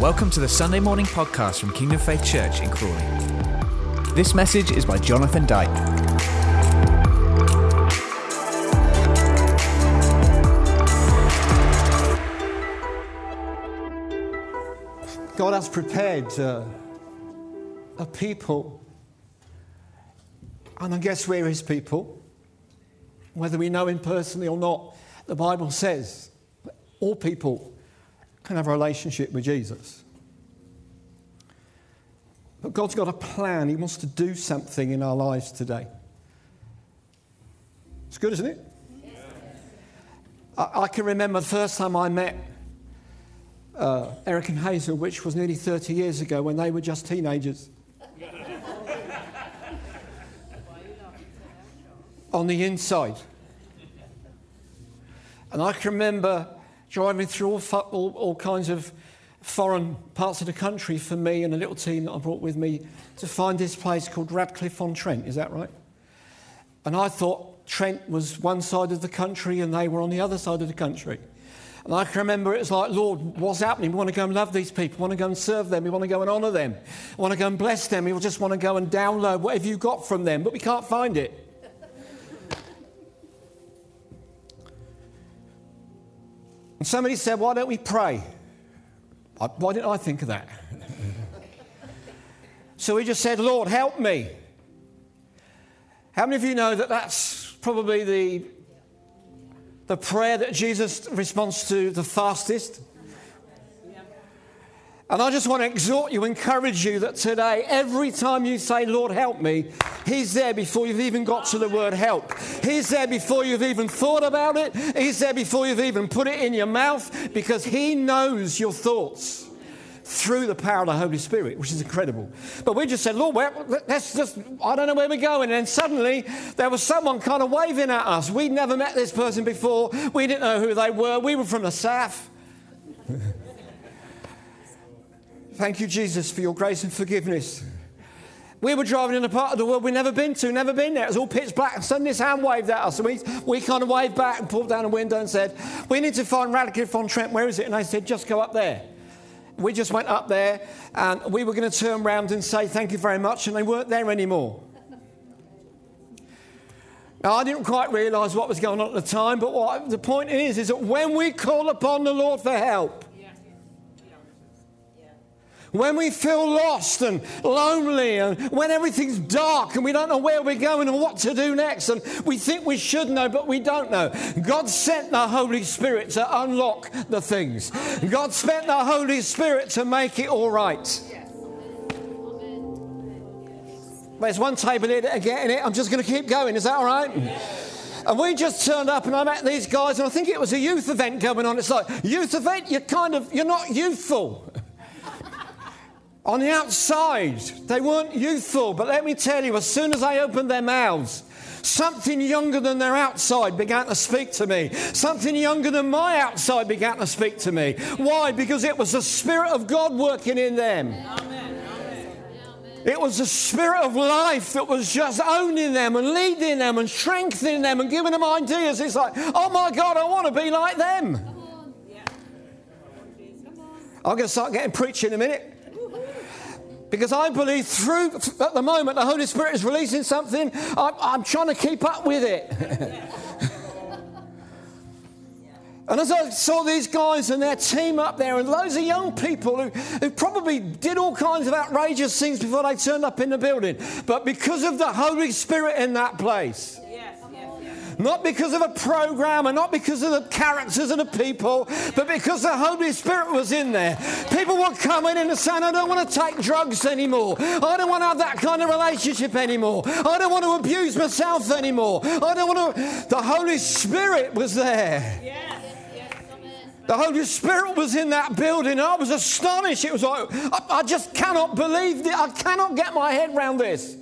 Welcome to the Sunday morning podcast from Kingdom Faith Church in Crawley. This message is by Jonathan Dyke. God has prepared uh, a people, and I guess we're His people, whether we know Him personally or not. The Bible says all people can have a relationship with Jesus. But God's got a plan. He wants to do something in our lives today. It's good, isn't it? I, I can remember the first time I met uh, Eric and Hazel, which was nearly 30 years ago when they were just teenagers. On the inside. And I can remember driving through all, all, all, kinds of foreign parts of the country for me and a little team that I brought with me to find this place called Radcliffe on Trent. Is that right? And I thought Trent was one side of the country and they were on the other side of the country. And I can remember it was like, Lord, what's happening? We want to go and love these people. We want to go and serve them. We want to go and honour them. We want to go and bless them. We just want to go and download whatever you got from them, but we can't find it. And somebody said, Why don't we pray? Why didn't I think of that? so we just said, Lord, help me. How many of you know that that's probably the, the prayer that Jesus responds to the fastest? And I just want to exhort you, encourage you that today, every time you say, Lord, help me, He's there before you've even got to the word help. He's there before you've even thought about it. He's there before you've even put it in your mouth because He knows your thoughts through the power of the Holy Spirit, which is incredible. But we just said, Lord, let's just, I don't know where we're going. And then suddenly there was someone kind of waving at us. We'd never met this person before. We didn't know who they were. We were from the south. Thank you, Jesus, for your grace and forgiveness. We were driving in a part of the world we'd never been to, never been there. It was all pitch black, and suddenly this hand waved at us. And we, we kind of waved back and pulled down a window and said, We need to find Radcliffe on Trent. Where is it? And they said, Just go up there. We just went up there, and we were going to turn around and say, Thank you very much. And they weren't there anymore. Now, I didn't quite realise what was going on at the time, but what, the point is, is that when we call upon the Lord for help, when we feel lost and lonely and when everything's dark and we don't know where we're going and what to do next and we think we should know but we don't know. God sent the Holy Spirit to unlock the things. God sent the Holy Spirit to make it all right. There's one table here getting it. I'm just going to keep going. Is that all right? And we just turned up and I met these guys and I think it was a youth event going on. It's like, youth event? You're kind of, you're not youthful. On the outside, they weren't youthful, but let me tell you, as soon as I opened their mouths, something younger than their outside began to speak to me. Something younger than my outside began to speak to me. Why? Because it was the Spirit of God working in them. Amen. It was the spirit of life that was just owning them and leading them and strengthening them and giving them ideas. It's like, oh my God, I want to be like them. I'm going to start getting preachy in a minute. Because I believe through, at the moment, the Holy Spirit is releasing something. I'm, I'm trying to keep up with it. and as I saw these guys and their team up there, and loads of young people who, who probably did all kinds of outrageous things before they turned up in the building, but because of the Holy Spirit in that place, not because of a program and not because of the characters and the people, but because the Holy Spirit was in there. People were coming in and saying, I don't want to take drugs anymore. I don't want to have that kind of relationship anymore. I don't want to abuse myself anymore. I don't want to. The Holy Spirit was there. The Holy Spirit was in that building. I was astonished. It was like, I, I just cannot believe it. I cannot get my head around this.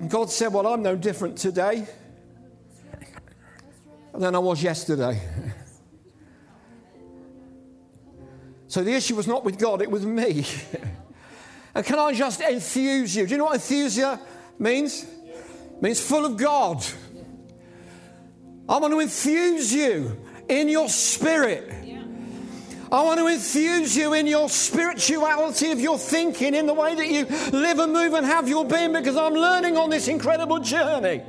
And God said, Well, I'm no different today than I was yesterday. so the issue was not with God, it was me. and can I just enthuse you? Do you know what enthusia means? It means full of God. I want to infuse you in your spirit I want to infuse you in your spirituality of your thinking, in the way that you live and move and have your being, because I'm learning on this incredible journey.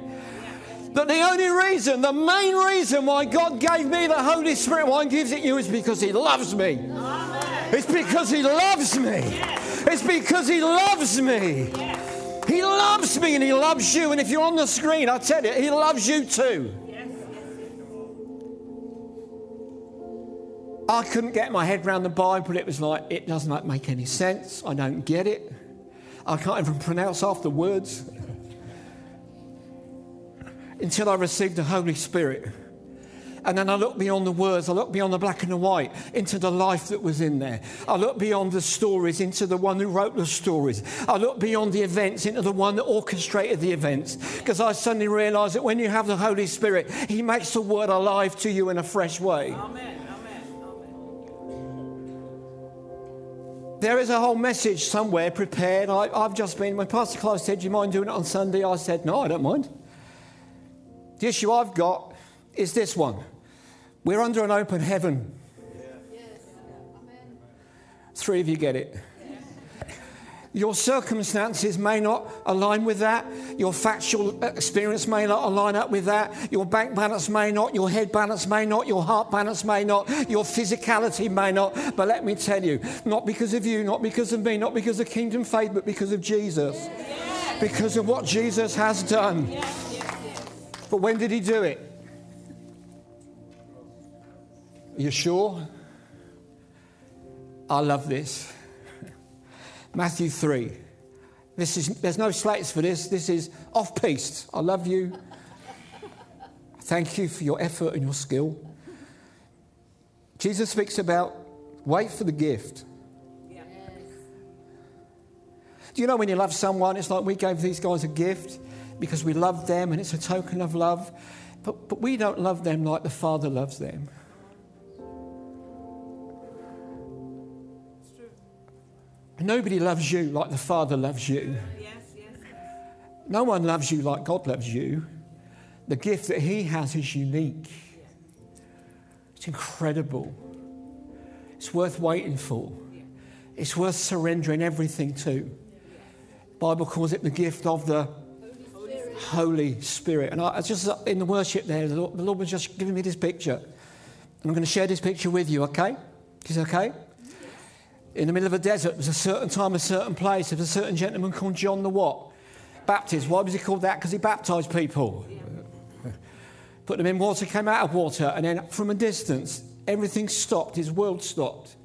That the only reason, the main reason why God gave me the Holy Spirit, why He gives it you, is because He loves me. It's because He loves me. It's because He loves me. He loves me and He loves you. And if you're on the screen, I tell you, He loves you too. I couldn't get my head around the Bible. It was like, it doesn't make any sense. I don't get it. I can't even pronounce half the words. Until I received the Holy Spirit. And then I looked beyond the words, I looked beyond the black and the white into the life that was in there. I looked beyond the stories into the one who wrote the stories. I looked beyond the events into the one that orchestrated the events. Because I suddenly realized that when you have the Holy Spirit, He makes the word alive to you in a fresh way. Amen. There is a whole message somewhere prepared. I, have just been, when Pastor Clive said, Do you mind doing it on Sunday? I said, No, I don't mind. The issue I've got is this one we're under an open heaven. Three of you get it. Your circumstances may not align with that. Your factual uh, experience may not align up with that. Your bank balance may not. Your head balance may not. Your heart balance may not. Your physicality may not. But let me tell you, not because of you, not because of me, not because of kingdom faith, but because of Jesus. Because of what Jesus has done. But when did he do it? Are You sure? I love this. Matthew 3. This is, there's no slates for this. This is off piste. I love you. Thank you for your effort and your skill. Jesus speaks about wait for the gift. Do you know when you love someone, it's like we gave these guys a gift because we love them and it's a token of love. But, but we don't love them like the Father loves them. Nobody loves you like the Father loves you. No one loves you like God loves you. The gift that He has is unique. It's incredible. It's worth waiting for. It's worth surrendering everything to. The Bible calls it the gift of the Holy Spirit. And I, just in the worship there, the Lord, the Lord was just giving me this picture. And I'm going to share this picture with you, okay? Is it okay? In the middle of a desert. There was a certain time, a certain place. There was a certain gentleman called John the what? Baptist. Why was he called that? Because he baptized people. Put them in water, came out of water, and then from a distance, everything stopped. His world stopped.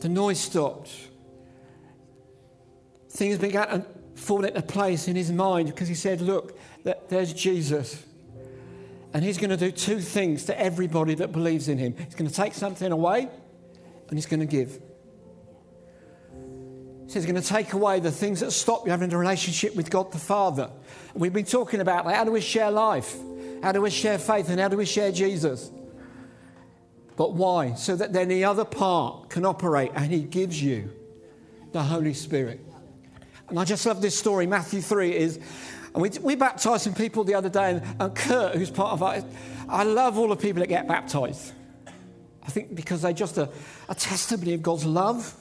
The noise stopped. Things began to fall into place in his mind because he said, Look, there's Jesus. And he's going to do two things to everybody that believes in him. He's going to take something away and He's going to give. Says He's going to take away the things that stop you having a relationship with God the Father. And we've been talking about how do we share life? How do we share faith? And how do we share Jesus? But why? So that then the other part can operate and He gives you the Holy Spirit. And I just love this story. Matthew 3 is, and we, we baptized some people the other day, and, and Kurt, who's part of our, I love all the people that get baptized. I think because they're just a, a testimony of God's love.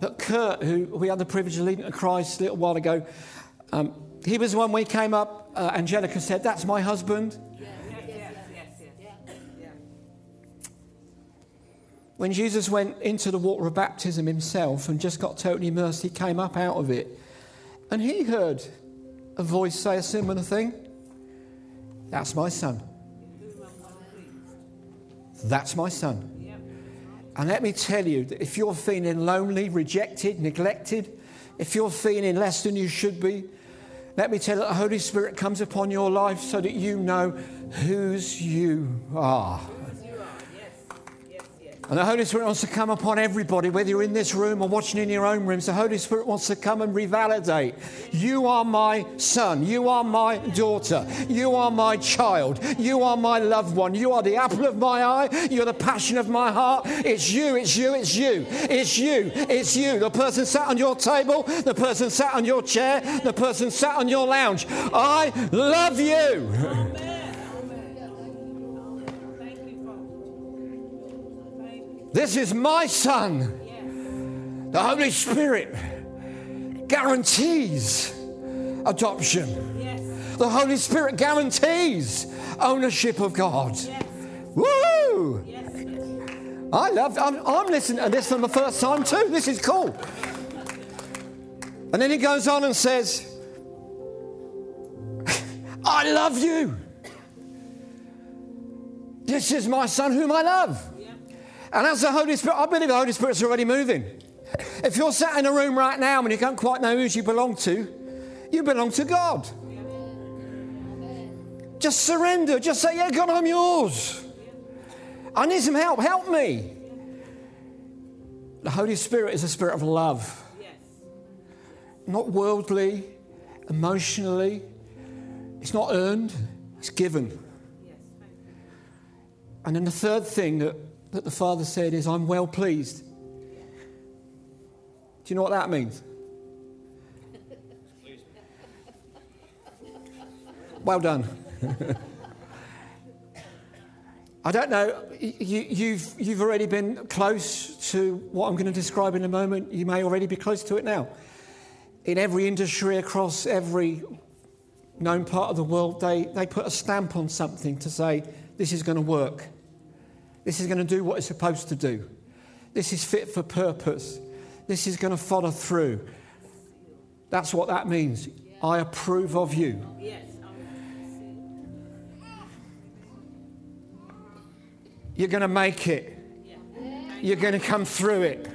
But Kurt, who we had the privilege of leading to Christ a little while ago, um, he was one we came up, uh, Angelica said, That's my husband. When Jesus went into the water of baptism himself and just got totally immersed, he came up out of it. And he heard a voice say a similar thing That's my son. That's my son. And let me tell you that if you're feeling lonely, rejected, neglected, if you're feeling less than you should be, let me tell you that the Holy Spirit comes upon your life so that you know whose you are. And the Holy Spirit wants to come upon everybody, whether you're in this room or watching in your own rooms. The Holy Spirit wants to come and revalidate. You are my son. You are my daughter. You are my child. You are my loved one. You are the apple of my eye. You're the passion of my heart. It's you, it's you, it's you. It's you, it's you. The person sat on your table, the person sat on your chair, the person sat on your lounge. I love you. This is my son. The Holy Spirit guarantees adoption. The Holy Spirit guarantees ownership of God. Woo! I love, I'm, I'm listening to this for the first time too. This is cool. And then he goes on and says, I love you. This is my son whom I love. And as the Holy Spirit, I believe the Holy Spirit's already moving. If you're sat in a room right now and you don't quite know who you belong to, you belong to God. Just surrender. Just say, Yeah, God, I'm yours. I need some help. Help me. The Holy Spirit is a spirit of love, yes. not worldly, emotionally. It's not earned, it's given. Yes. And then the third thing that, that the Father said is, I'm well pleased. Do you know what that means? well done. I don't know, you, you've, you've already been close to what I'm going to describe in a moment. You may already be close to it now. In every industry across every known part of the world, they, they put a stamp on something to say, this is going to work. This is going to do what it's supposed to do. This is fit for purpose. This is going to follow through. That's what that means. I approve of you. You're going to make it. You're going to come through it.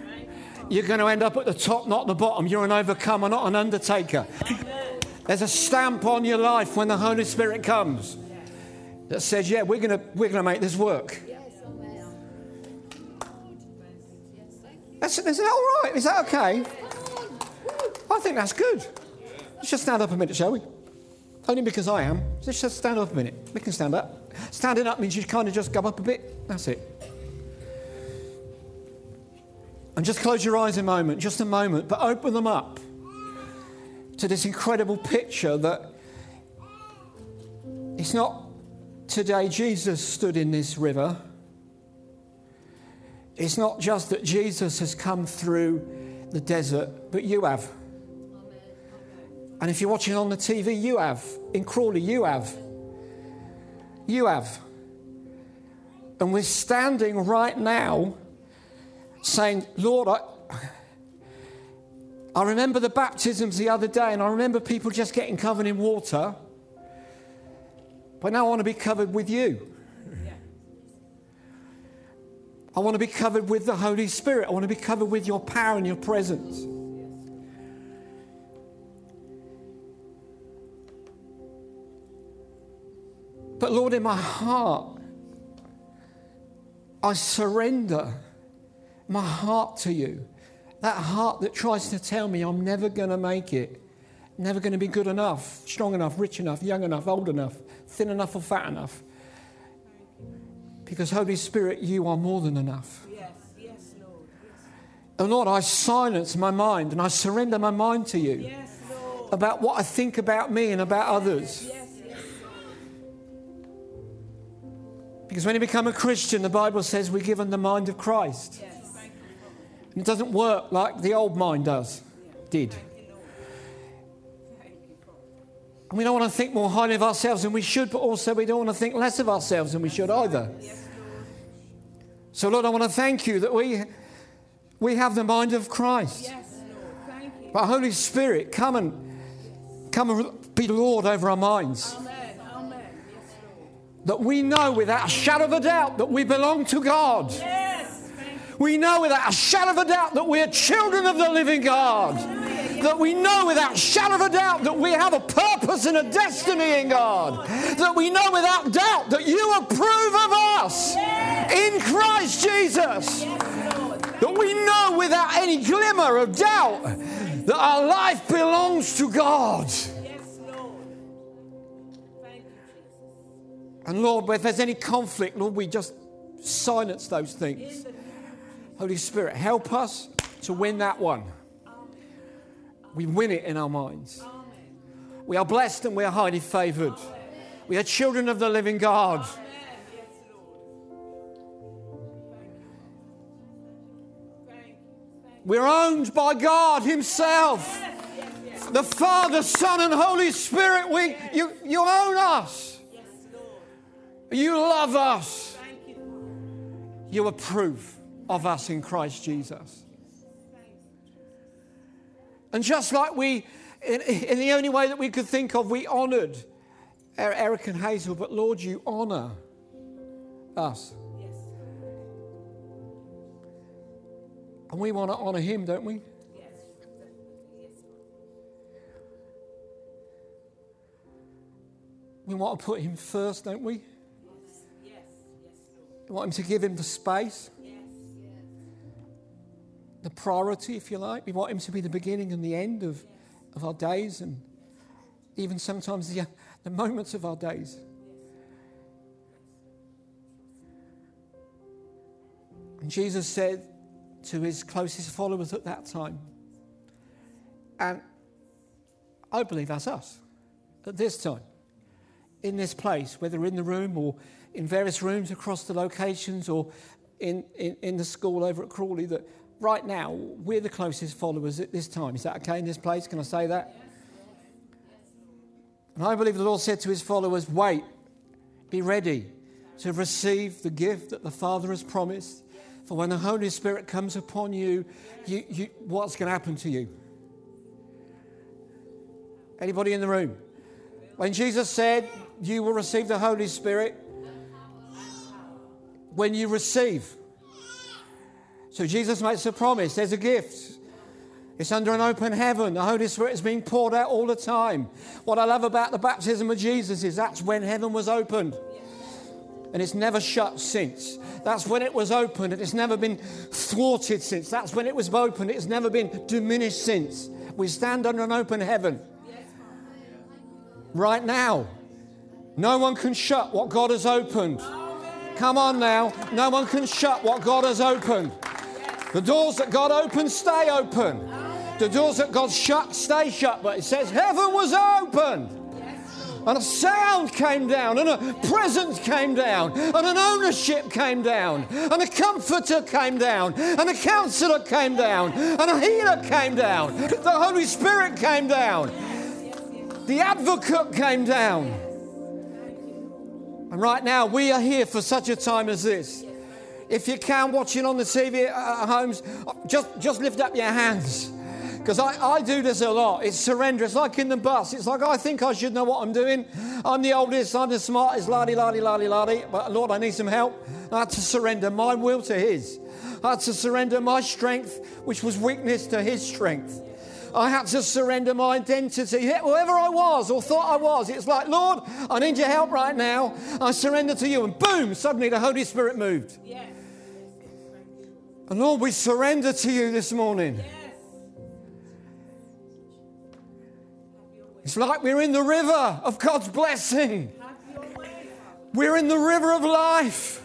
You're going to end up at the top, not the bottom. You're an overcomer, not an undertaker. There's a stamp on your life when the Holy Spirit comes that says, Yeah, we're going to, we're going to make this work. That's, is that all right? Is that okay? I think that's good. Let's just stand up a minute, shall we? Only because I am. Let's just stand up a minute. We can stand up. Standing up means you kind of just go up a bit. That's it. And just close your eyes a moment, just a moment, but open them up to this incredible picture that it's not today Jesus stood in this river. It's not just that Jesus has come through the desert, but you have. And if you're watching on the TV, you have. In Crawley, you have. You have. And we're standing right now saying, Lord, I, I remember the baptisms the other day, and I remember people just getting covered in water. But now I want to be covered with you. I want to be covered with the Holy Spirit. I want to be covered with your power and your presence. But Lord, in my heart, I surrender my heart to you. That heart that tries to tell me I'm never going to make it, never going to be good enough, strong enough, rich enough, young enough, old enough, thin enough, or fat enough. Because, Holy Spirit, you are more than enough. Yes, yes, Lord. And oh, Lord, I silence my mind and I surrender my mind to you Yes, Lord. about what I think about me and about others. Yes, yes, Because when you become a Christian, the Bible says we're given the mind of Christ. yes. And it doesn't work like the old mind does, did. And we don't want to think more highly of ourselves than we should, but also we don't want to think less of ourselves than we should either. So, Lord, I want to thank you that we, we have the mind of Christ. Yes, Lord. Thank you. But Holy Spirit, come and come and be Lord over our minds. Amen. Amen. Yes. That we know without a shadow of a doubt that we belong to God. Yes. We know without a shadow of a doubt that we are children of the living God. That we know without a shadow of a doubt that we have a purpose and a destiny in God. That we know without doubt that you approve of us in Christ Jesus. That we know without any glimmer of doubt that our life belongs to God. Yes, Lord. Thank you, Jesus. And Lord, if there's any conflict, Lord, we just silence those things. Holy Spirit, help us to win that one. We win it in our minds. We are blessed and we are highly favored. We are children of the living God. We're owned by God Himself. The Father, Son, and Holy Spirit, we, you, you own us. You love us. You, approve of us in Christ Jesus. And just like we, in, in the only way that we could think of, we honoured Er- Eric and Hazel, but Lord, you honour us. And we want to honour Him, don't we? We want to put Him first, don't we? We want Him to give Him the space, the priority, if you like. We want Him to be the beginning and the end of, of our days and even sometimes the, the moments of our days. And Jesus said to his closest followers at that time, and I believe that's us at this time, in this place, whether in the room or in various rooms across the locations or in, in, in the school over at Crawley, that right now we're the closest followers at this time. Is that okay in this place? Can I say that? And I believe the Lord said to his followers, Wait, be ready to receive the gift that the Father has promised. For when the Holy Spirit comes upon you, you, you what's going to happen to you? Anybody in the room? When Jesus said, You will receive the Holy Spirit, when you receive. So Jesus makes a promise there's a gift. It's under an open heaven. The Holy Spirit is being poured out all the time. What I love about the baptism of Jesus is that's when heaven was opened. And it's never shut since. That's when it was opened and it's never been thwarted since. That's when it was opened. It's never been diminished since. We stand under an open heaven. Right now. No one can shut what God has opened. Come on now. No one can shut what God has opened. The doors that God opens stay open. The doors that God shut stay shut. But it says heaven was open. And a sound came down, and a presence came down, and an ownership came down, and a comforter came down, and a counselor came down, and a healer came down. The Holy Spirit came down. The advocate came down. And right now, we are here for such a time as this. If you can, watching on the TV at homes, just, just lift up your hands. Because I, I do this a lot. It's surrender. It's like in the bus. It's like I think I should know what I'm doing. I'm the oldest, I'm the smartest, la di la di la di la di. But Lord, I need some help. I had to surrender my will to His. I had to surrender my strength, which was weakness, to His strength. I had to surrender my identity, whoever I was or thought I was. It's like, Lord, I need your help right now. I surrender to you. And boom, suddenly the Holy Spirit moved. And Lord, we surrender to you this morning. Yes. It's like we're in the river of God's blessing. We're in the river of life.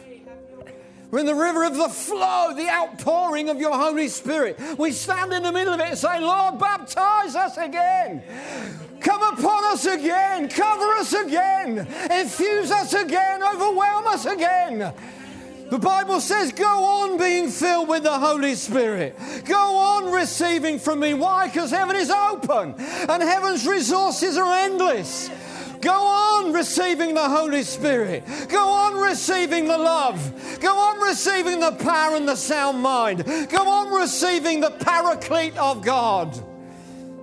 We're in the river of the flow, the outpouring of your Holy Spirit. We stand in the middle of it and say, Lord, baptize us again. Come upon us again. Cover us again. Infuse us again. Overwhelm us again. The Bible says, go on being filled with the Holy Spirit. Go on receiving from me. Why? Because heaven is open and heaven's resources are endless. Go on receiving the Holy Spirit. Go on receiving the love. Go on receiving the power and the sound mind. Go on receiving the paraclete of God.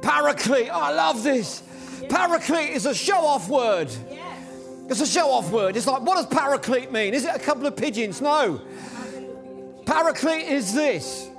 Paraclete. I love this. Paraclete is a show off word. Yes. It's a show off word. It's like, what does paraclete mean? Is it a couple of pigeons? No. Paraclete is this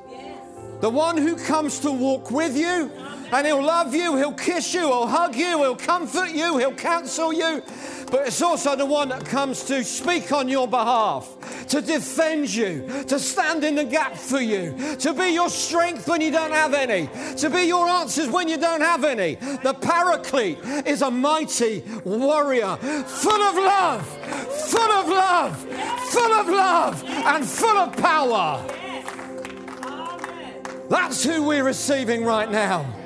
the one who comes to walk with you, and he'll love you, he'll kiss you, he'll hug you, he'll comfort you, he'll counsel you. But it's also the one that comes to speak on your behalf, to defend you, to stand in the gap for you, to be your strength when you don't have any, to be your answers when you don't have any. The paraclete is a mighty warrior, full of love, full of love, full of love, and full of power. That's who we're receiving right now.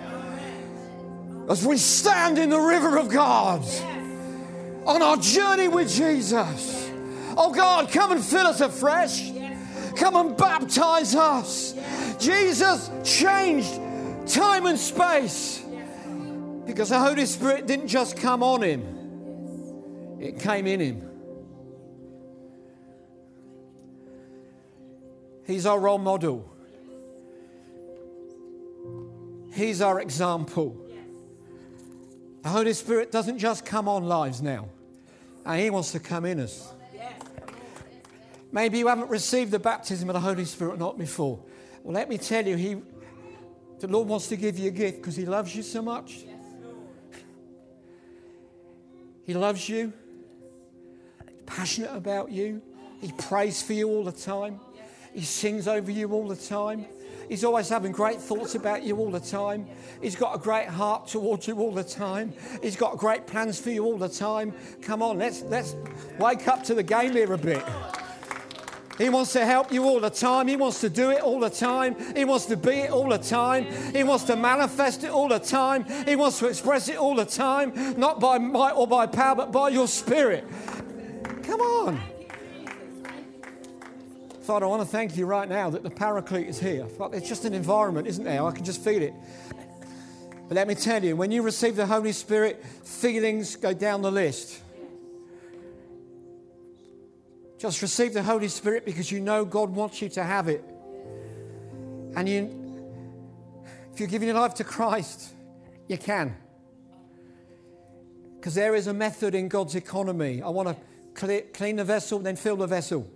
As we stand in the river of God on our journey with Jesus. Oh God, come and fill us afresh. come and baptize us. Jesus changed time and space because the Holy Spirit didn't just come on him, it came in him. He's our role model. He's our example. The Holy Spirit doesn't just come on lives now, and He wants to come in us. Maybe you haven't received the baptism of the Holy Spirit not before. Well, let me tell you, He, the Lord wants to give you a gift because He loves you so much. He loves you, passionate about you. He prays for you all the time. He sings over you all the time. He's always having great thoughts about you all the time. He's got a great heart towards you all the time. He's got great plans for you all the time. Come on, let's, let's wake up to the game here a bit. He wants to help you all the time. He wants to do it all the time. He wants to be it all the time. He wants to manifest it all the time. He wants to express it all the time, not by might or by power, but by your spirit. Come on. Father, I want to thank you right now that the Paraclete is here. It's just an environment, isn't there? I can just feel it. But let me tell you, when you receive the Holy Spirit, feelings go down the list. Just receive the Holy Spirit because you know God wants you to have it. And you, if you're giving your life to Christ, you can. Because there is a method in God's economy. I want to clean the vessel, then fill the vessel.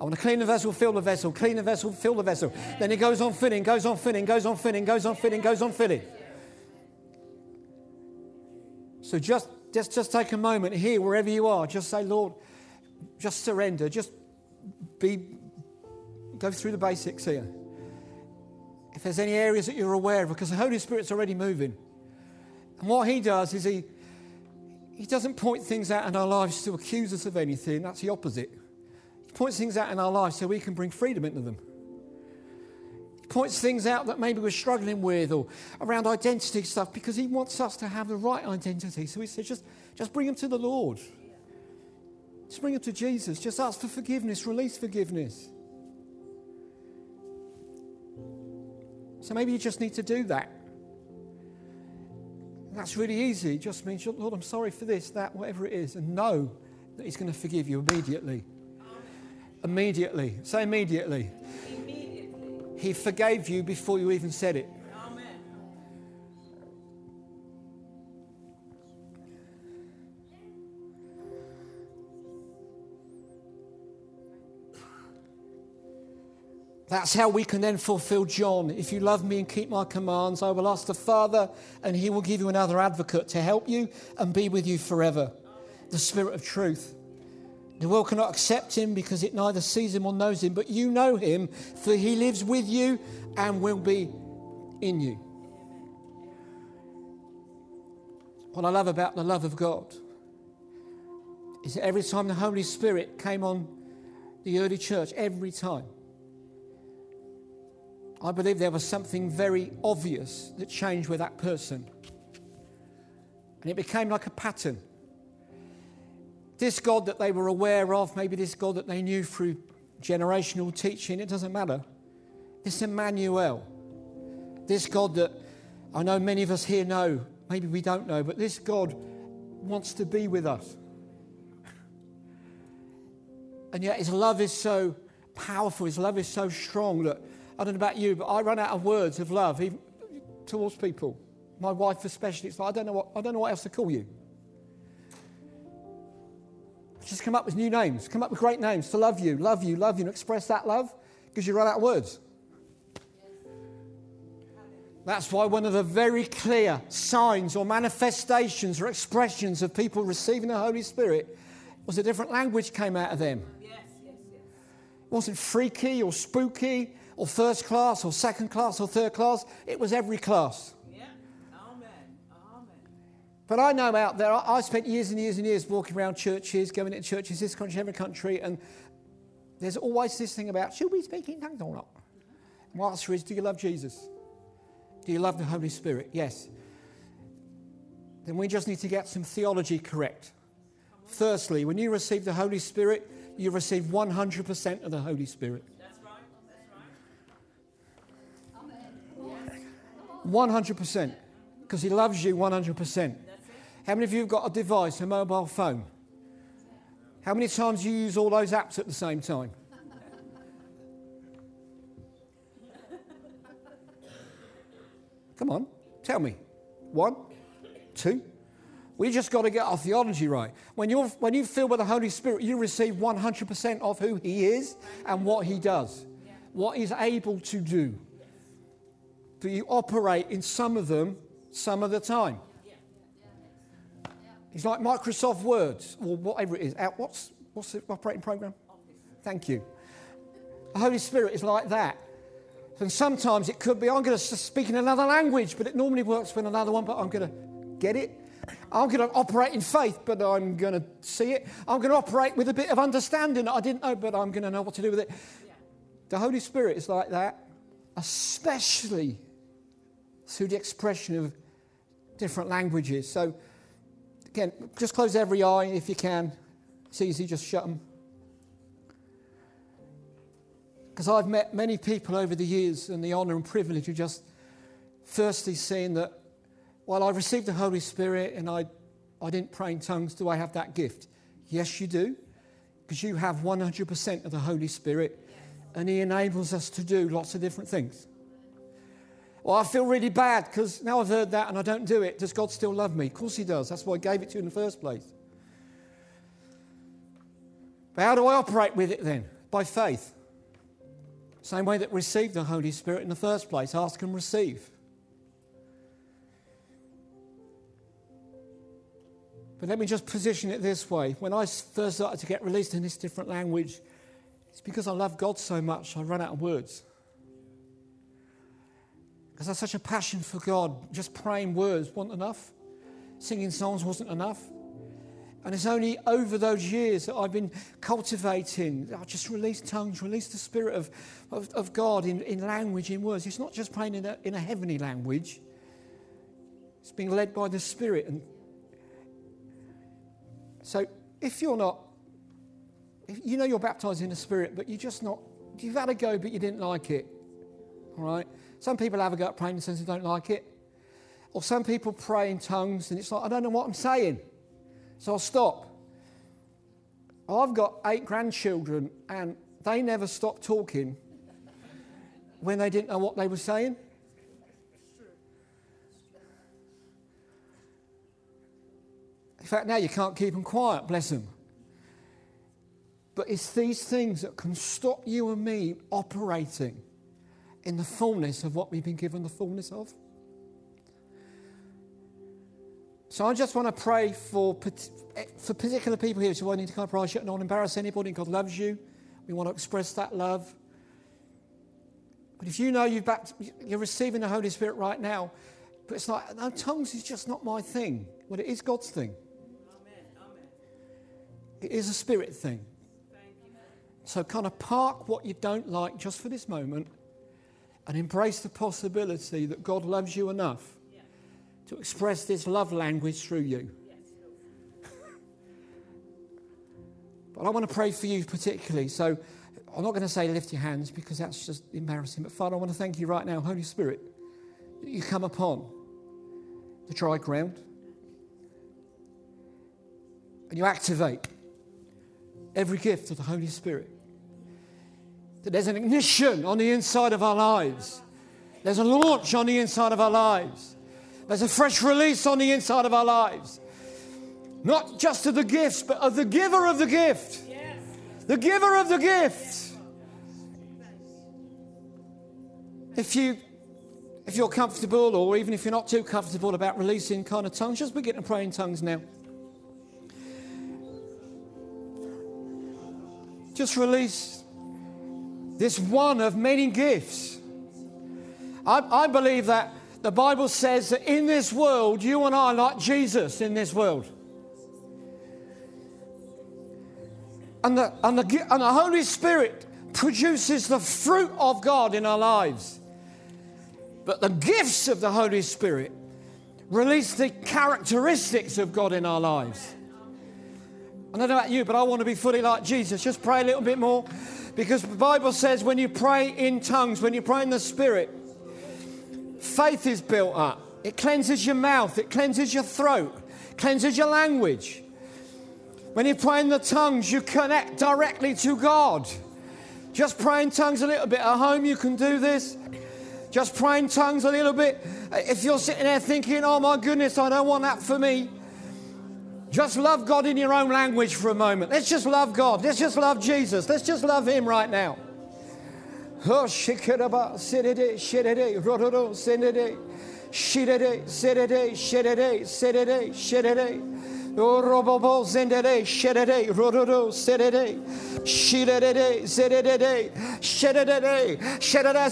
I want to clean the vessel, fill the vessel, clean the vessel, fill the vessel. Then it goes on filling, goes on filling, goes on filling, goes on filling, goes on filling. So just, just, just take a moment here, wherever you are. Just say, Lord, just surrender. Just be, go through the basics here. If there's any areas that you're aware of, because the Holy Spirit's already moving. And what He does is He, he doesn't point things out in our lives to accuse us of anything. That's the opposite. Points things out in our lives so we can bring freedom into them. He points things out that maybe we're struggling with or around identity stuff because he wants us to have the right identity. So he says, just, just bring them to the Lord. Just bring them to Jesus. Just ask for forgiveness, release forgiveness. So maybe you just need to do that. That's really easy. It just means, Lord, I'm sorry for this, that, whatever it is, and know that He's going to forgive you immediately. Immediately. Say immediately. Immediately. He forgave you before you even said it. Amen. That's how we can then fulfill John. If you love me and keep my commands, I will ask the Father, and he will give you another advocate to help you and be with you forever the Spirit of truth. The world cannot accept him because it neither sees him or knows him, but you know him, for he lives with you and will be in you. What I love about the love of God is that every time the Holy Spirit came on the early church, every time, I believe there was something very obvious that changed with that person. And it became like a pattern. This God that they were aware of, maybe this God that they knew through generational teaching, it doesn't matter. This Emmanuel, this God that I know many of us here know, maybe we don't know, but this God wants to be with us. And yet his love is so powerful, his love is so strong that I don't know about you, but I run out of words of love even towards people. My wife especially, it's like I don't know what I don't know what else to call you. Just come up with new names, come up with great names to love you, love you, love you, and express that love because you run out of words. That's why one of the very clear signs or manifestations or expressions of people receiving the Holy Spirit was a different language came out of them. Yes, yes, yes. It wasn't freaky or spooky or first class or second class or third class. It was every class. Yeah. Amen. Amen. But I know out there, I I spent years and years and years walking around churches, going into churches, this country, every country, and there's always this thing about should we speak in tongues or not? My answer is do you love Jesus? Do you love the Holy Spirit? Yes. Then we just need to get some theology correct. Firstly, when you receive the Holy Spirit, you receive 100% of the Holy Spirit. That's right. That's right. 100%. Because He loves you 100%. How many of you have got a device, a mobile phone? How many times do you use all those apps at the same time? Come on, tell me. One, two. We just got to get our theology right. When, you're, when you feel with the Holy Spirit, you receive 100% of who He is and what He does, what He's able to do. But you operate in some of them some of the time. It's like Microsoft Words or whatever it is. Out- What's, what's the operating program? Thank you. The Holy Spirit is like that. And sometimes it could be, I'm going to speak in another language, but it normally works with another one, but I'm going to get it. I'm going to operate in faith, but I'm going to see it. I'm going to operate with a bit of understanding that I didn't know, but I'm going to know what to do with it. The Holy Spirit is like that, especially through the expression of different languages. So, again, just close every eye if you can. It's easy, just shut them. Because I've met many people over the years and the honour and privilege of just firstly seeing that while I received the Holy Spirit and I, I didn't pray in tongues, do I have that gift? Yes, you do. Because you have 100% of the Holy Spirit and He enables us to do lots of different things. Well, I feel really bad because now I've heard that and I don't do it. Does God still love me? Of course He does. That's why I gave it to you in the first place. But how do I operate with it then? By faith. Same way that received the Holy Spirit in the first place. Ask and receive. But let me just position it this way. When I first started to get released in this different language, it's because I love God so much, I run out of words. Because I have such a passion for God, just praying words wasn't enough. Singing songs wasn't enough. And it's only over those years that I've been cultivating. I just release tongues, release the Spirit of, of, of God in, in language, in words. It's not just praying in a, in a heavenly language, it's being led by the Spirit. And so if you're not, if you know you're baptized in the Spirit, but you're just not, you've had a go, but you didn't like it. All right? Some people have a go at praying in sense they don't like it. Or some people pray in tongues and it's like, I don't know what I'm saying. So I'll stop. I've got eight grandchildren and they never stopped talking when they didn't know what they were saying. In fact, now you can't keep them quiet, bless them. But it's these things that can stop you and me operating in the fullness of what we've been given the fullness of. So I just want to pray for, for particular people here. So I need to come pray. I shouldn't embarrass anybody. God loves you. We want to express that love. But if you know you've back, you're receiving the Holy Spirit right now, but it's like, no, tongues is just not my thing. Well, it is God's thing. Amen. Amen. It is a spirit thing. Thank you. So kind of park what you don't like just for this moment and embrace the possibility that God loves you enough to express this love language through you. Yes, But I want to pray for you particularly. So I'm not going to say lift your hands because that's just embarrassing. But Father, I want to thank you right now, Holy Spirit, that you come upon the dry ground and you activate every gift of the Holy Spirit. That there's an ignition on the inside of our lives, there's a launch on the inside of our lives, there's a fresh release on the inside of our lives. Not just of the gifts, but of the giver of the gift. Yes. The giver of the gift. If you if you're comfortable or even if you're not too comfortable about releasing kind of tongues, just begin to pray in tongues now. Just release this one of many gifts. I, I believe that the Bible says that in this world, you and I are like Jesus in this world. And the, and, the, and the Holy Spirit produces the fruit of God in our lives. But the gifts of the Holy Spirit release the characteristics of God in our lives. I don't know about you, but I want to be fully like Jesus. Just pray a little bit more. Because the Bible says when you pray in tongues, when you pray in the Spirit, faith is built up. It cleanses your mouth, it cleanses your throat, cleanses your language. When you pray in the tongues, you connect directly to God. Just pray in tongues a little bit. At home, you can do this. Just pray in tongues a little bit. If you're sitting there thinking, oh my goodness, I don't want that for me, just love God in your own language for a moment. Let's just love God. Let's just love Jesus. Let's just love Him right now. Oh.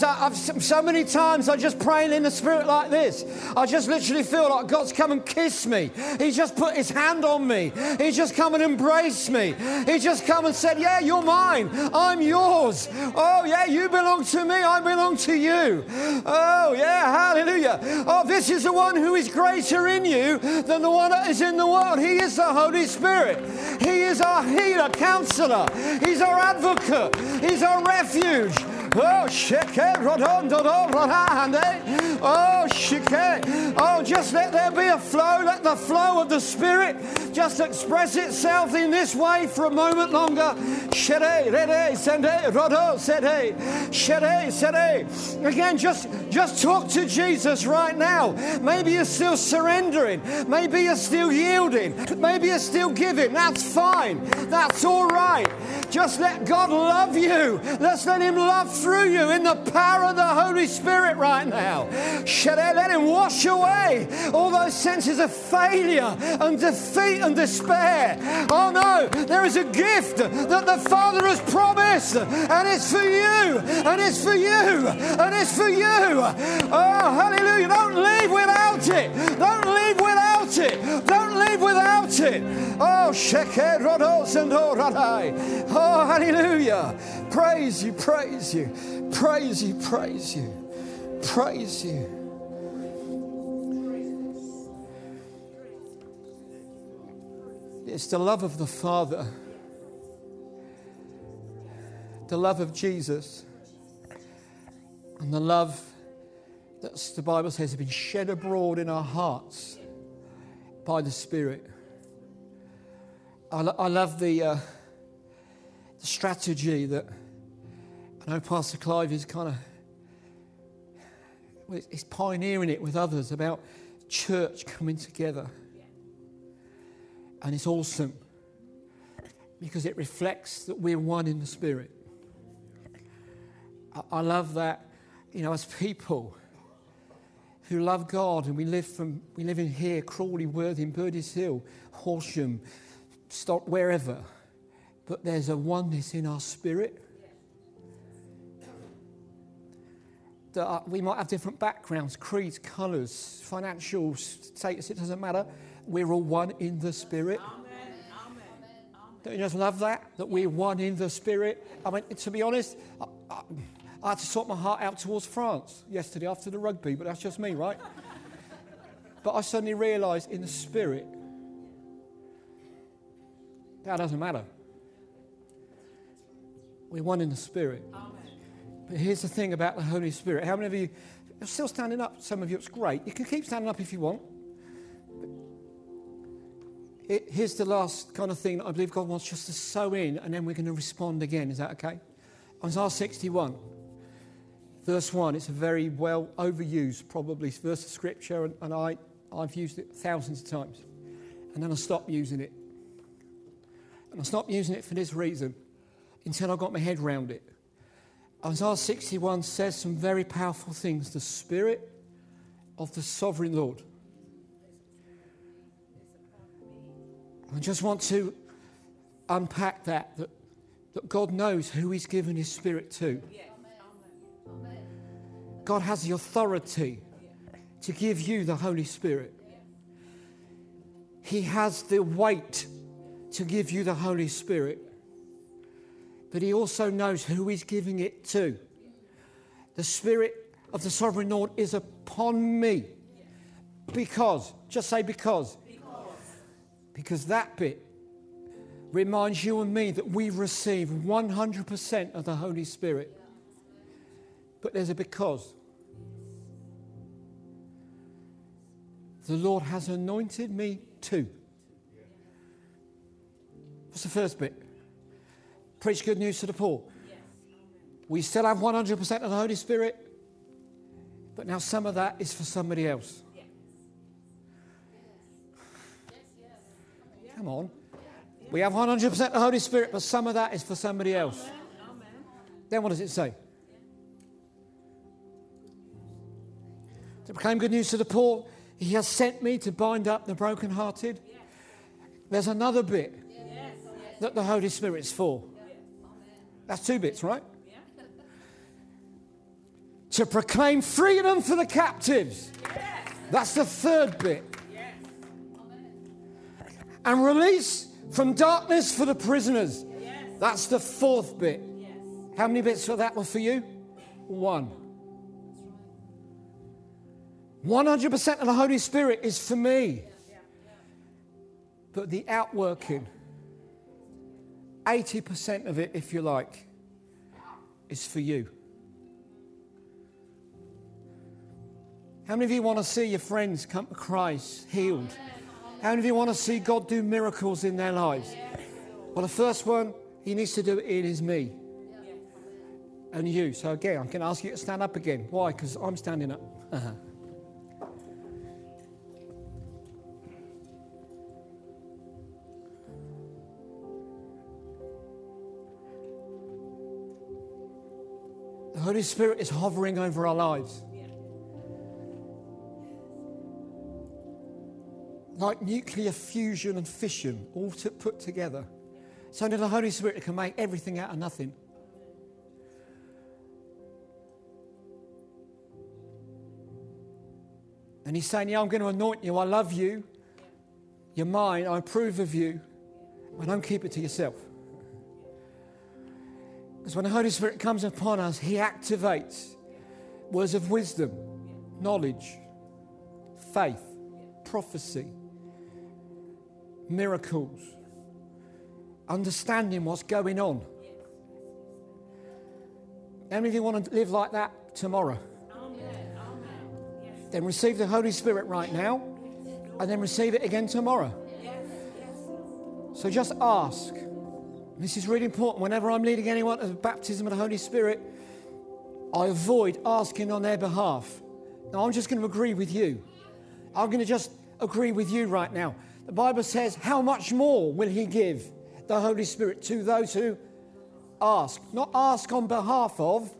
I've, so many times I just praying in the spirit like this. I just literally feel like God's come and kissed me. He's just put his hand on me. He's just come and embraced me. He's just come and said, Yeah, you're mine. I'm yours. Oh, yeah, you belong to me. I belong to you. Oh, yeah, hallelujah. Oh, this is the one who is greater in you than the one that is in the world. He is the Holy Spirit. He is our healer, counselor. He's our advocate. He's our refuge. Oh, shike, eh? rodon, dodo, rodande. Oh, shike. Eh? Oh, just let there be a flow. Let the flow of the Spirit just express itself in this way for a moment longer. Shere, rede, sende, rodo, sede. Shere, sede. Again, just, just talk to Jesus right now. Maybe you're still surrendering. Maybe you're still yielding. Maybe you're still giving. That's fine. That's all right. Just let God love you. Let's let Him love through you in the power of the Holy Spirit right now. Let Him wash away all those senses of failure and defeat and despair? Oh no, there is a gift that the Father has promised, and it's for you, and it's for you, and it's for you. Oh, hallelujah. Don't leave without it. Don't leave without it. Don't leave without it. Oh, Sheker Rodos and Radai. Oh, hallelujah. Praise you, praise you, praise you, praise you, praise you. It's the love of the Father, the love of Jesus, and the love that the Bible says has been shed abroad in our hearts by the Spirit. I, lo- I love the, uh, the strategy that I know Pastor Clive is kind of well, he's pioneering it with others about church coming together. And it's awesome because it reflects that we're one in the Spirit. I, I love that, you know, as people who love God and we live from we live in here, Crawley, Worthing, Burgess Hill, Horsham, stop wherever, but there's a oneness in our spirit. That uh, we might have different backgrounds, creeds, colours, financial status, it doesn't matter. We're all one in the spirit. Don't you just love that? That we're one in the spirit? I mean, to be honest, I, I, I had to sort my heart out towards France yesterday after the rugby, but that's just me, right? but I suddenly realised in the spirit, that doesn't matter. We're one in the Spirit. But here's the thing about the Holy Spirit. How many of you are still standing up? Some of you, it's great. You can keep standing up if you want. It, here's the last kind of thing that I believe God wants just to sow in, and then we're going to respond again. Is that okay? Isaiah 61, verse 1. It's a very well overused, probably, verse of scripture, and, and I, I've used it thousands of times. And then I stopped using it. And I stopped using it for this reason until I got my head round it. Isaiah 61 says some very powerful things. The Spirit of the Sovereign Lord. I just want to unpack that, that, that God knows who He's given His Spirit to. God has the authority to give you the Holy Spirit. He has the weight to give you the Holy Spirit. But He also knows who He's giving it to. The Spirit of the Sovereign Lord is upon me. Because, just say because. Because that bit reminds you and me that we receive 100% of the Holy Spirit. But there's a because. The Lord has anointed me too. What's the first bit? Preach good news to the poor. We still have 100% of the Holy Spirit, but now some of that is for somebody else. Come on. We have 100% of the Holy Spirit, but some of that is for somebody else. Then what does it say? To proclaim good news to the poor, He has sent me to bind up the brokenhearted. There's another bit that the Holy Spirit's for. That's two bits, right? To proclaim freedom for the captives. That's the third bit. And release from darkness for the prisoners. That's the fourth bit. How many bits for that were for you? One. 100% of the Holy Spirit is for me. But the outworking, 80% of it, if you like, is for you. How many of you want to see your friends come to Christ healed? How many of you want to see God do miracles in their lives? Well, the first one, He needs to do it in is me and you. So, again, I'm going to ask you to stand up again. Why? Because I'm standing up. The Holy Spirit is hovering over our lives. Like nuclear fusion and fission, all to put together. It's only the Holy Spirit can make everything out of nothing. And He's saying, Yeah, I'm going to anoint you. I love you. You're mine. I approve of you. But don't keep it to yourself. Because when the Holy Spirit comes upon us, He activates words of wisdom, knowledge, faith, prophecy, miracles, understanding what's going on. How many of you want to live like that tomorrow? Then receive the Holy Spirit right now, and then receive it again tomorrow. So just ask. This is really important. Whenever I'm leading anyone to the baptism of the Holy Spirit, I avoid asking on their behalf. Now, I'm just going to agree with you. I'm going to just agree with you right now. The Bible says, How much more will He give the Holy Spirit to those who ask? Not ask on behalf of,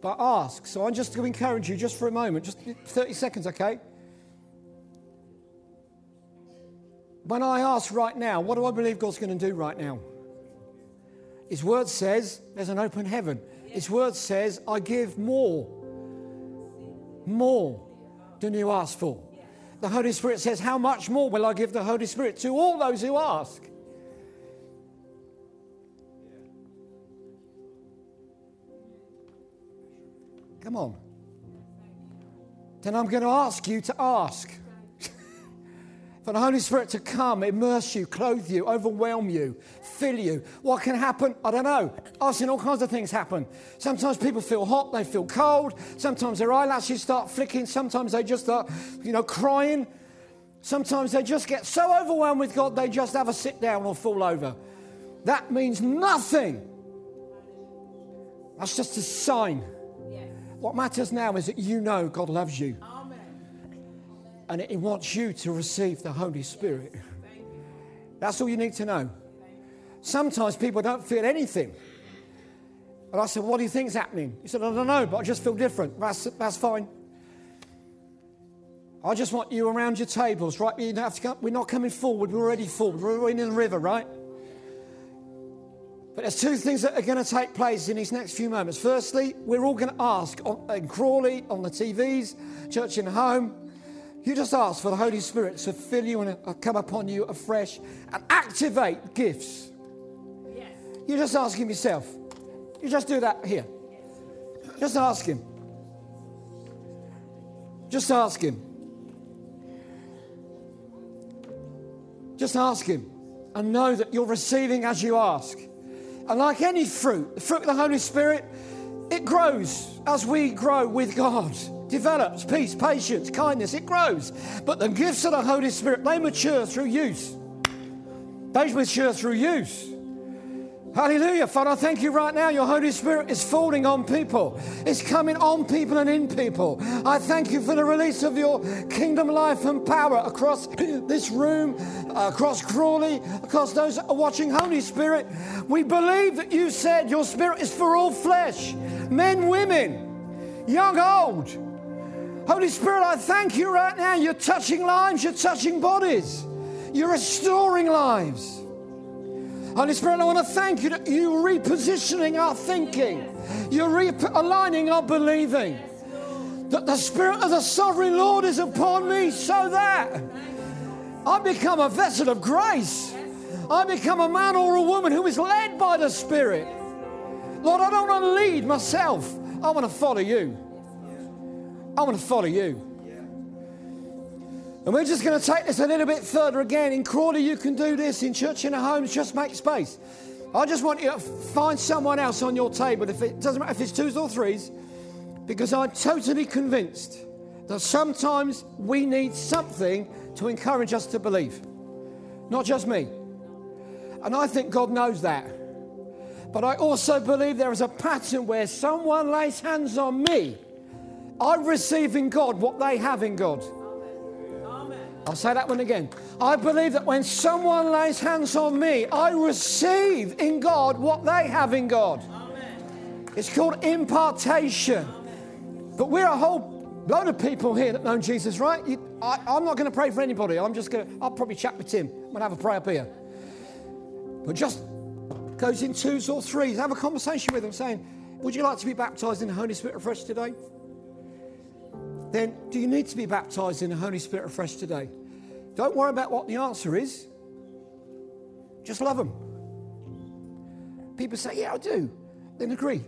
but ask. So I'm just going to encourage you just for a moment, just 30 seconds, okay? When I ask right now, what do I believe God's going to do right now? His word says there's an open heaven. His word says, I give more, more than you ask for. The Holy Spirit says, How much more will I give the Holy Spirit to all those who ask? Come on. Then I'm going to ask you to ask. For the Holy Spirit to come, immerse you, clothe you, overwhelm you, fill you. What can happen? I don't know. I've seen all kinds of things happen. Sometimes people feel hot, they feel cold. Sometimes their eyelashes start flicking. Sometimes they just start, you know, crying. Sometimes they just get so overwhelmed with God, they just have a sit down or fall over. That means nothing. That's just a sign. What matters now is that you know God loves you. Oh. And He wants you to receive the Holy Spirit. That's all you need to know. Sometimes people don't feel anything. And I said, What do you think's happening? He said, I don't know, but I just feel different. That's, that's fine. I just want you around your tables, right? You don't have to come, we're not coming forward, we're already forward. We're in the river, right? But there's two things that are going to take place in these next few moments. Firstly, we're all going to ask on, in Crawley, on the TVs, church in home. You just ask for the Holy Spirit to fill you and uh, come upon you afresh and activate gifts. You just ask Him yourself. You just do that here. Just ask Him. Just ask Him. Just ask Him. and know that you're receiving as you ask. And like any fruit, the fruit of the Holy Spirit, it grows as we grow with God. Develops peace, patience, kindness, it grows. But the gifts of the Holy Spirit, they mature through use. They mature through use. Hallelujah. Father, I thank you right now. Your Holy Spirit is falling on people, it's coming on people and in people. I thank you for the release of your kingdom life and power across this room, across Crawley, across those watching. Holy Spirit, we believe that you said your spirit is for all flesh men, women, young, old. Holy Spirit, I thank you right now. You're touching lives, you're touching bodies, you're restoring lives. Holy Spirit, I want to thank you that you're repositioning our thinking, you're realigning our believing. That the Spirit of the Sovereign Lord is upon me so that I become a vessel of grace. I become a man or a woman who is led by the Spirit. Lord, I don't want to lead myself. I want to follow you. I want to follow you. And we're just going to take this a little bit further again. In Crawley, you can do this. In church in a home, just make space. I just want you to find someone else on your table. If it doesn't matter if it's twos or threes, because I'm totally convinced that sometimes we need something to encourage us to believe. Not just me. And I think God knows that. But I also believe there is a pattern where someone lays hands on me. I receive in God what they have in God. I'll say that one again. I believe that when someone lays hands on me, I receive in God what they have in God. It's called impartation. But we're a whole load of people here that know Jesus, right? You, I, am not going to pray for anybody. I'm just going to, I'll probably chat with Tim. I'm going to have a prayer up here. But just goes in twos or threes. Have a conversation with them saying, Would you like to be baptized in the Holy Spirit afresh today? Then do you need to be baptized in the Holy Spirit afresh today? Don't worry about what the answer is. Just love them. People say, Yeah, I do. Then agree.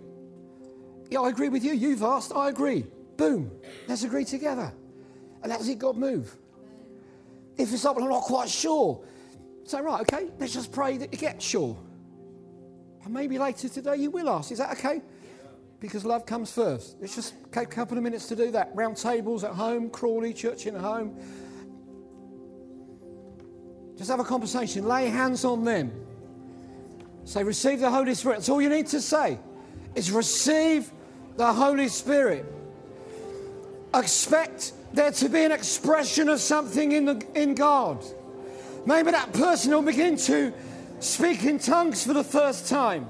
Yeah, I agree with you. You've asked, I agree. Boom. Let's agree together. And let's see God move. If it's something I'm not quite sure, say, right, okay, let's just pray that you get sure. And maybe later today you will ask, is that okay? Because love comes first. Let's just take a couple of minutes to do that. Round tables at home, Crawley, church in home. Just have a conversation. Lay hands on them. Say, receive the Holy Spirit. That's all you need to say. Is receive the Holy Spirit. Expect there to be an expression of something in, the, in God. Maybe that person will begin to speak in tongues for the first time.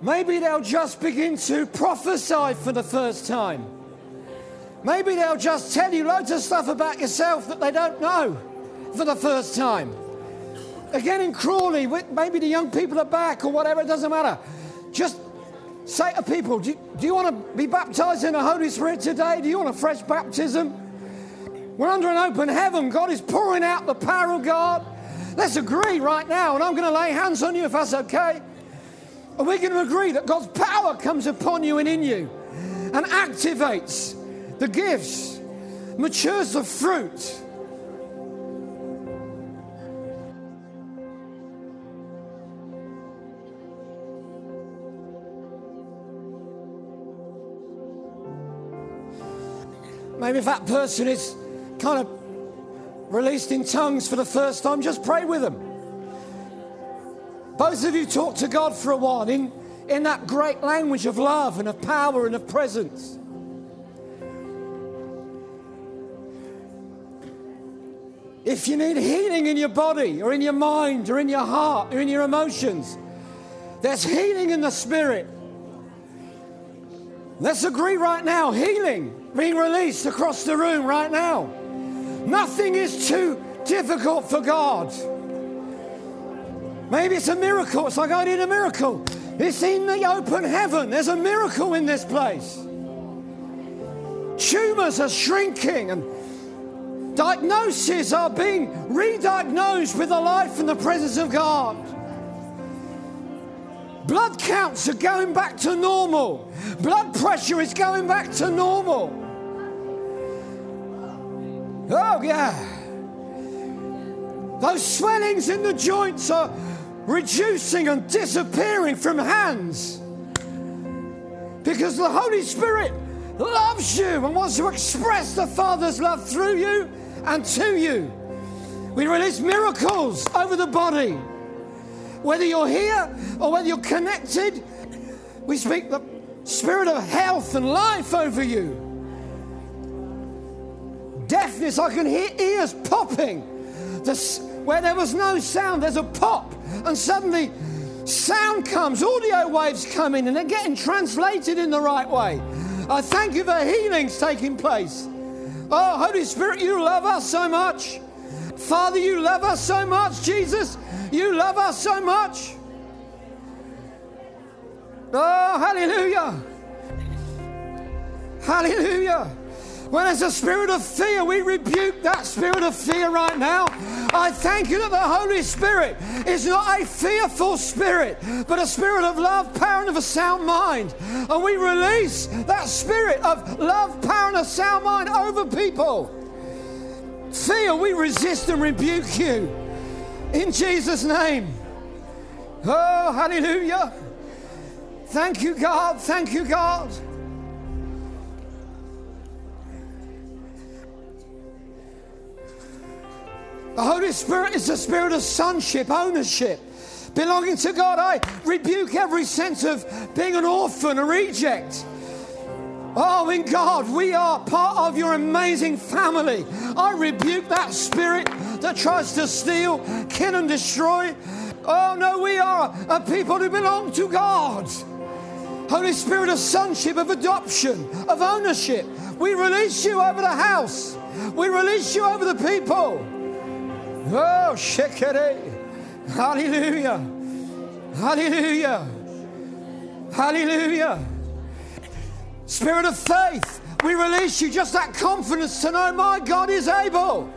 Maybe they'll just begin to prophesy for the first time. Maybe they'll just tell you loads of stuff about yourself that they don't know for the first time. Again in Crawley, maybe the young people are back or whatever, it doesn't matter. Just say to people, do you, do you want to be baptized in the Holy Spirit today? Do you want a fresh baptism? We're under an open heaven. God is pouring out the power of God. Let's agree right now, and I'm going to lay hands on you if that's okay. And we're going to agree that God's power comes upon you and in you and activates the gifts, matures the fruit. Maybe if that person is kind of released in tongues for the first time, just pray with them. Both of you talk to God for a while in, in that great language of love and of power and of presence. If you need healing in your body or in your mind or in your heart or in your emotions, there's healing in the spirit. Let's agree right now healing being released across the room right now. Nothing is too difficult for God. Maybe it's a miracle. It's like I need a miracle. It's in the open heaven. There's a miracle in this place. Tumors are shrinking and diagnoses are being re-diagnosed with the life and the presence of God. Blood counts are going back to normal. Blood pressure is going back to normal. Oh, yeah. Those swellings in the joints are reducing and disappearing from hands. Because the Holy Spirit loves you and wants to express the Father's love through you and to you. We release miracles over the body. Whether you're here or whether you're connected, we speak the spirit of health and life over you. Deafness, I can hear ears popping. The, where there was no sound, there's a pop, and suddenly sound comes, audio waves come in, and they're getting translated in the right way. I thank you for healings taking place. Oh, Holy Spirit, you love us so much. Father, you love us so much. Jesus, you love us so much. Oh, hallelujah. Hallelujah. When there's a spirit of fear, we rebuke that spirit of fear right now. I thank you that the Holy Spirit is not a fearful spirit, but a spirit of love, power, and of a sound mind. And we release that spirit of love, power, and a sound mind over people. Fear, we resist and rebuke you. In Jesus' name. Oh, hallelujah. Thank you, God. Thank you, God. The Holy Spirit is the spirit of sonship, ownership, belonging to God. I rebuke every sense of being an orphan, a reject. Oh, in God, we are part of your amazing family. I rebuke that spirit that tries to steal, kill, and destroy. Oh, no, we are a people who belong to God. Holy Spirit of sonship, of adoption, of ownership. We release you over the house. We release you over the people. Oh, shekere. Hallelujah. Hallelujah. Hallelujah. Spirit of faith, we release you just that confidence to know my God is able.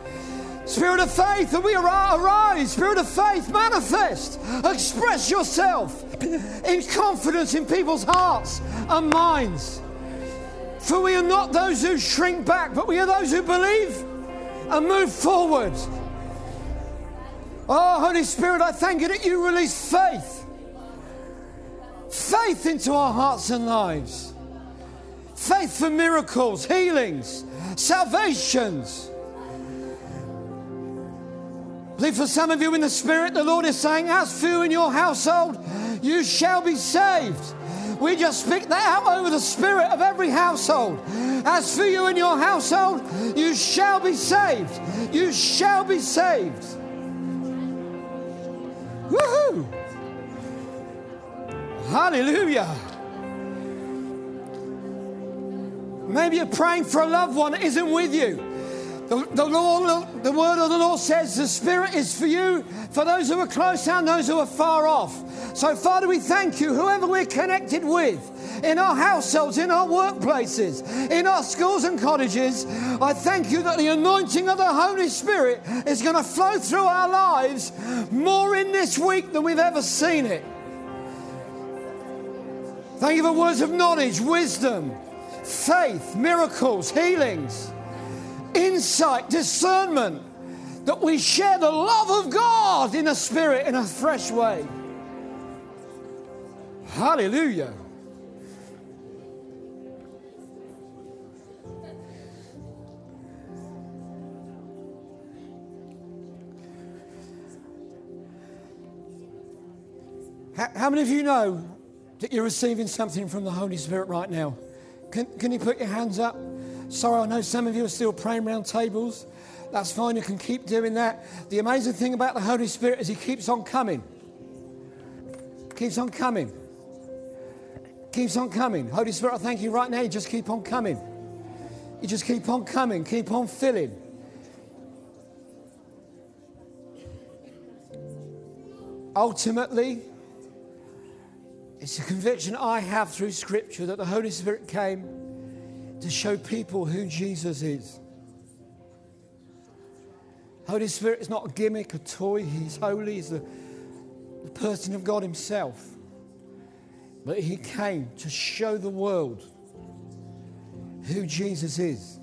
Spirit of faith, and we arise. Spirit of faith, manifest. Express yourself in confidence in people's hearts and minds. For we are not those who shrink back, but we are those who believe and move forward. Oh, Holy Spirit, I thank you that you release faith. Faith into our hearts and lives. Faith for miracles, healings, salvations. Believe for some of you in the Spirit, the Lord is saying, As for you in your household, you shall be saved. We just speak that out over the spirit of every household. As for you in your household, you shall be saved. You shall be saved. Woohoo! Hallelujah. Maybe you're praying for a loved one that isn't with you. The, the, Lord, the word of the Lord says the Spirit is for you, for those who are close and those who are far off. So, Father, we thank you, whoever we're connected with, in our households, in our workplaces, in our schools and cottages, I thank you that the anointing of the Holy Spirit is going to flow through our lives more in this week than we've ever seen it. Thank you for words of knowledge, wisdom, faith, miracles, healings, insight, discernment, that we share the love of God in a spirit in a fresh way. Hallelujah. How many of you know that you're receiving something from the Holy Spirit right now? Can, can you put your hands up? Sorry, I know some of you are still praying around tables. That's fine, you can keep doing that. The amazing thing about the Holy Spirit is He keeps on coming. Keeps on coming. Keeps on coming. Holy Spirit, I thank you right now. You just keep on coming. You just keep on coming, keep on filling. Ultimately, it's a conviction I have through Scripture that the Holy Spirit came to show people who Jesus is. Holy Spirit is not a gimmick, a toy. He's holy. He's the, the person of God Himself. But He came to show the world who Jesus is.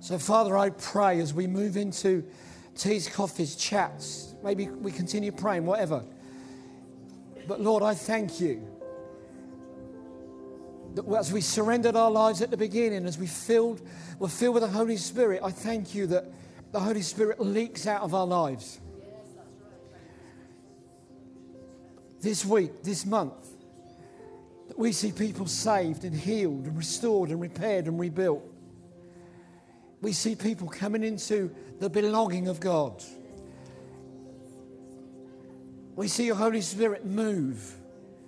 So, Father, I pray as we move into teas, coffees, chats. Maybe we continue praying, whatever. But Lord, I thank you as we surrendered our lives at the beginning, as we filled, were filled with the Holy Spirit, I thank you that the Holy Spirit leaks out of our lives. This week, this month, that we see people saved and healed and restored and repaired and rebuilt. We see people coming into the belonging of God. We see your Holy Spirit move,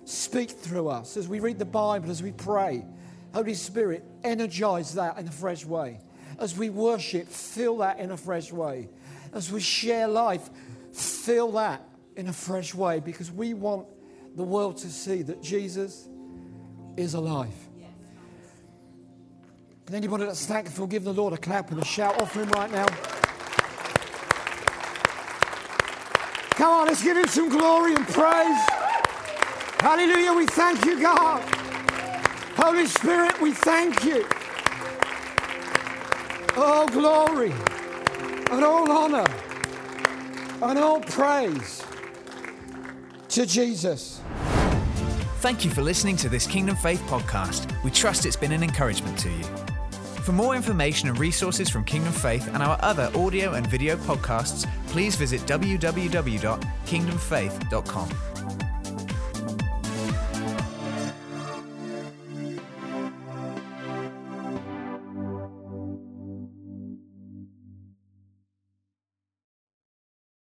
speak through us as we read the Bible, as we pray. Holy Spirit, energize that in a fresh way. As we worship, fill that in a fresh way. As we share life, fill that in a fresh way because we want the world to see that Jesus is alive. And anybody that's thankful, give the Lord a clap and a shout off him right now. Come on, let's give him some glory and praise. Hallelujah, we thank you, God. Holy Spirit, we thank you. Oh, glory and all honor and all praise to Jesus. Thank you for listening to this Kingdom Faith podcast. We trust it's been an encouragement to you. For more information and resources from Kingdom Faith and our other audio and video podcasts, please visit www.kingdomfaith.com.